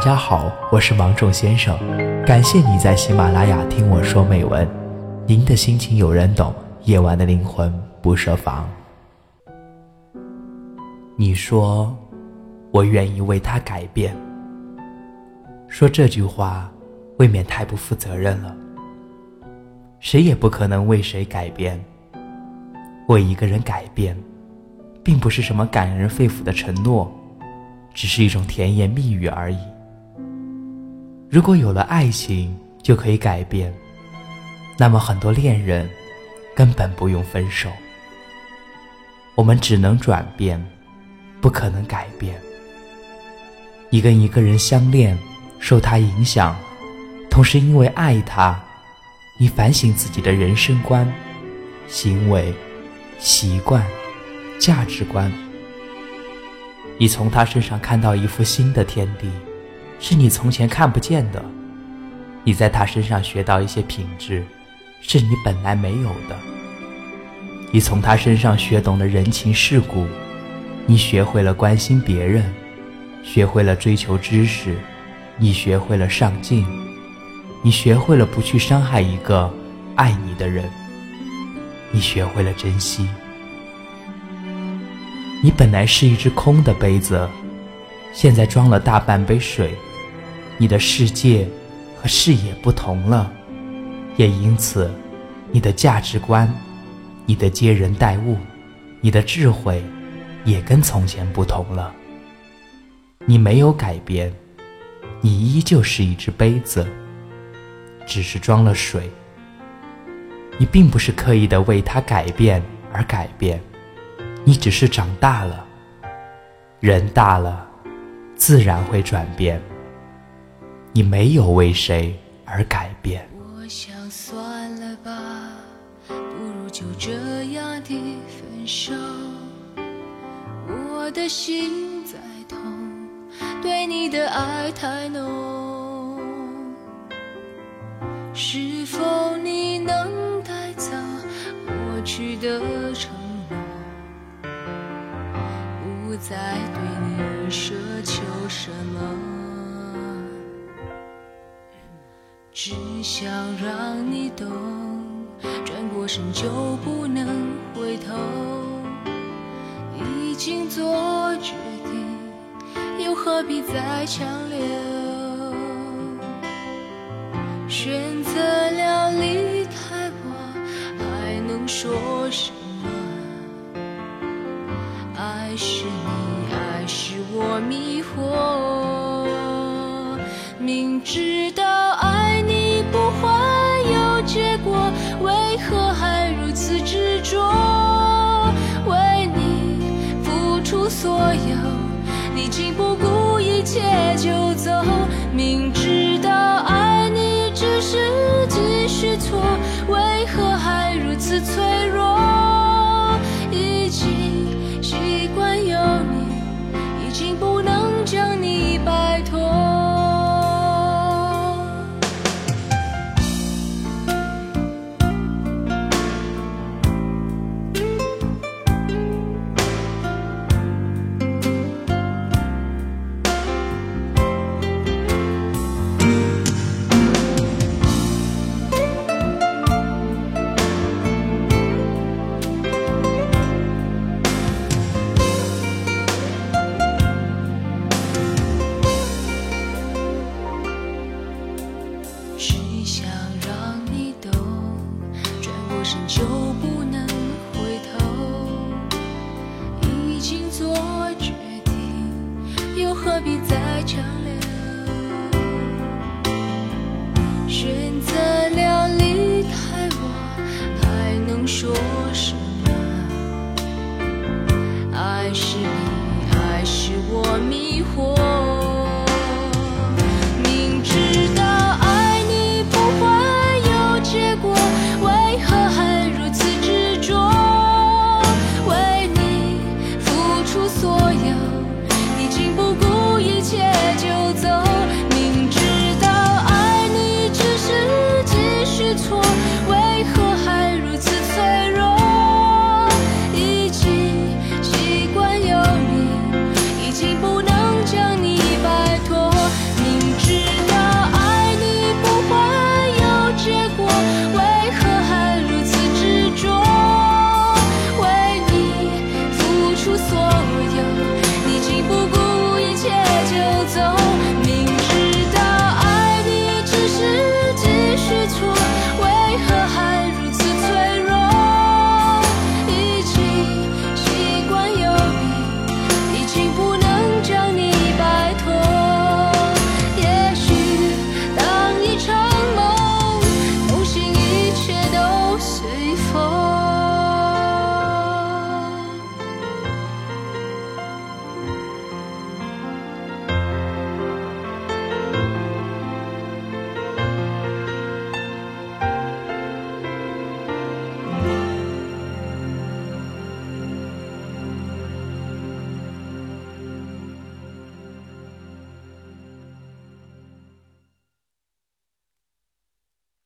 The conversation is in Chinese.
大家好，我是芒种先生，感谢你在喜马拉雅听我说美文。您的心情有人懂，夜晚的灵魂不设防。你说，我愿意为他改变。说这句话，未免太不负责任了。谁也不可能为谁改变。为一个人改变，并不是什么感人肺腑的承诺，只是一种甜言蜜语而已。如果有了爱情就可以改变，那么很多恋人根本不用分手。我们只能转变，不可能改变。你跟一个人相恋，受他影响，同时因为爱他，你反省自己的人生观、行为、习惯、价值观。你从他身上看到一幅新的天地。是你从前看不见的，你在他身上学到一些品质，是你本来没有的。你从他身上学懂了人情世故，你学会了关心别人，学会了追求知识，你学会了上进，你学会了不去伤害一个爱你的人，你学会了珍惜。你本来是一只空的杯子，现在装了大半杯水。你的世界和视野不同了，也因此，你的价值观、你的接人待物、你的智慧，也跟从前不同了。你没有改变，你依旧是一只杯子，只是装了水。你并不是刻意的为它改变而改变，你只是长大了。人大了，自然会转变。你没有为谁而改变。我想算了吧，不如就这样的分手。我的心在痛，对你的爱太浓。是否你能带走过去的承诺，不再对你奢求什么？只想让你懂，转过身就不能回头。已经做决定，又何必再强留？选择了离开我，还能说什么？爱是你，爱是我迷惑，明知道。心不顾一切就走，明知道爱你只是继续错，为何还如此脆？决定又何必再强留选择了离开我还能说什么？爱是。